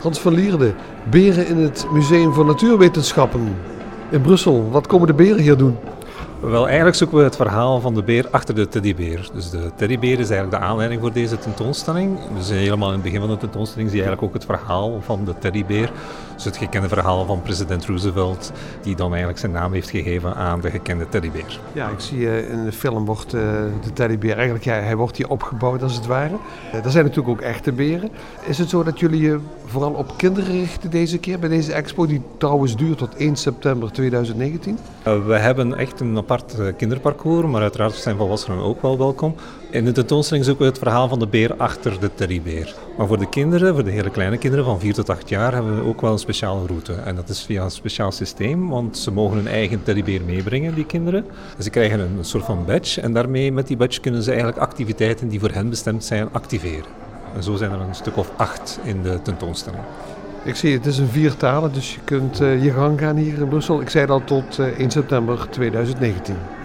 Hans van Lierde, beren in het Museum voor Natuurwetenschappen in Brussel. Wat komen de beren hier doen? Wel, eigenlijk zoeken we het verhaal van de beer achter de teddybeer. Dus de teddybeer is eigenlijk de aanleiding voor deze tentoonstelling. Dus helemaal in het begin van de tentoonstelling zie je eigenlijk ook het verhaal van de teddybeer. Dus het gekende verhaal van president Roosevelt, die dan eigenlijk zijn naam heeft gegeven aan de gekende teddybeer. Ja, ik zie uh, in de film wordt uh, de teddybeer eigenlijk, ja, hij wordt hier opgebouwd als het ware. Er zijn natuurlijk ook echte beren. Is het zo dat jullie je vooral op kinderen richten deze keer bij deze expo, die trouwens duurt tot 1 september 2019? we hebben echt een apart kinderparcours, maar uiteraard zijn volwassenen ook wel welkom. In de tentoonstelling zoeken we het verhaal van de beer achter de teddybeer. Maar voor de kinderen, voor de hele kleine kinderen van 4 tot 8 jaar, hebben we ook wel een speciale route. En dat is via een speciaal systeem, want ze mogen hun eigen teddybeer meebrengen, die kinderen. Ze krijgen een soort van badge en daarmee, met die badge, kunnen ze eigenlijk activiteiten die voor hen bestemd zijn, activeren. En zo zijn er een stuk of acht in de tentoonstelling. Ik zie het is een viertalen, dus je kunt uh, je gang gaan hier in Brussel. Ik zei dat tot uh, 1 september 2019.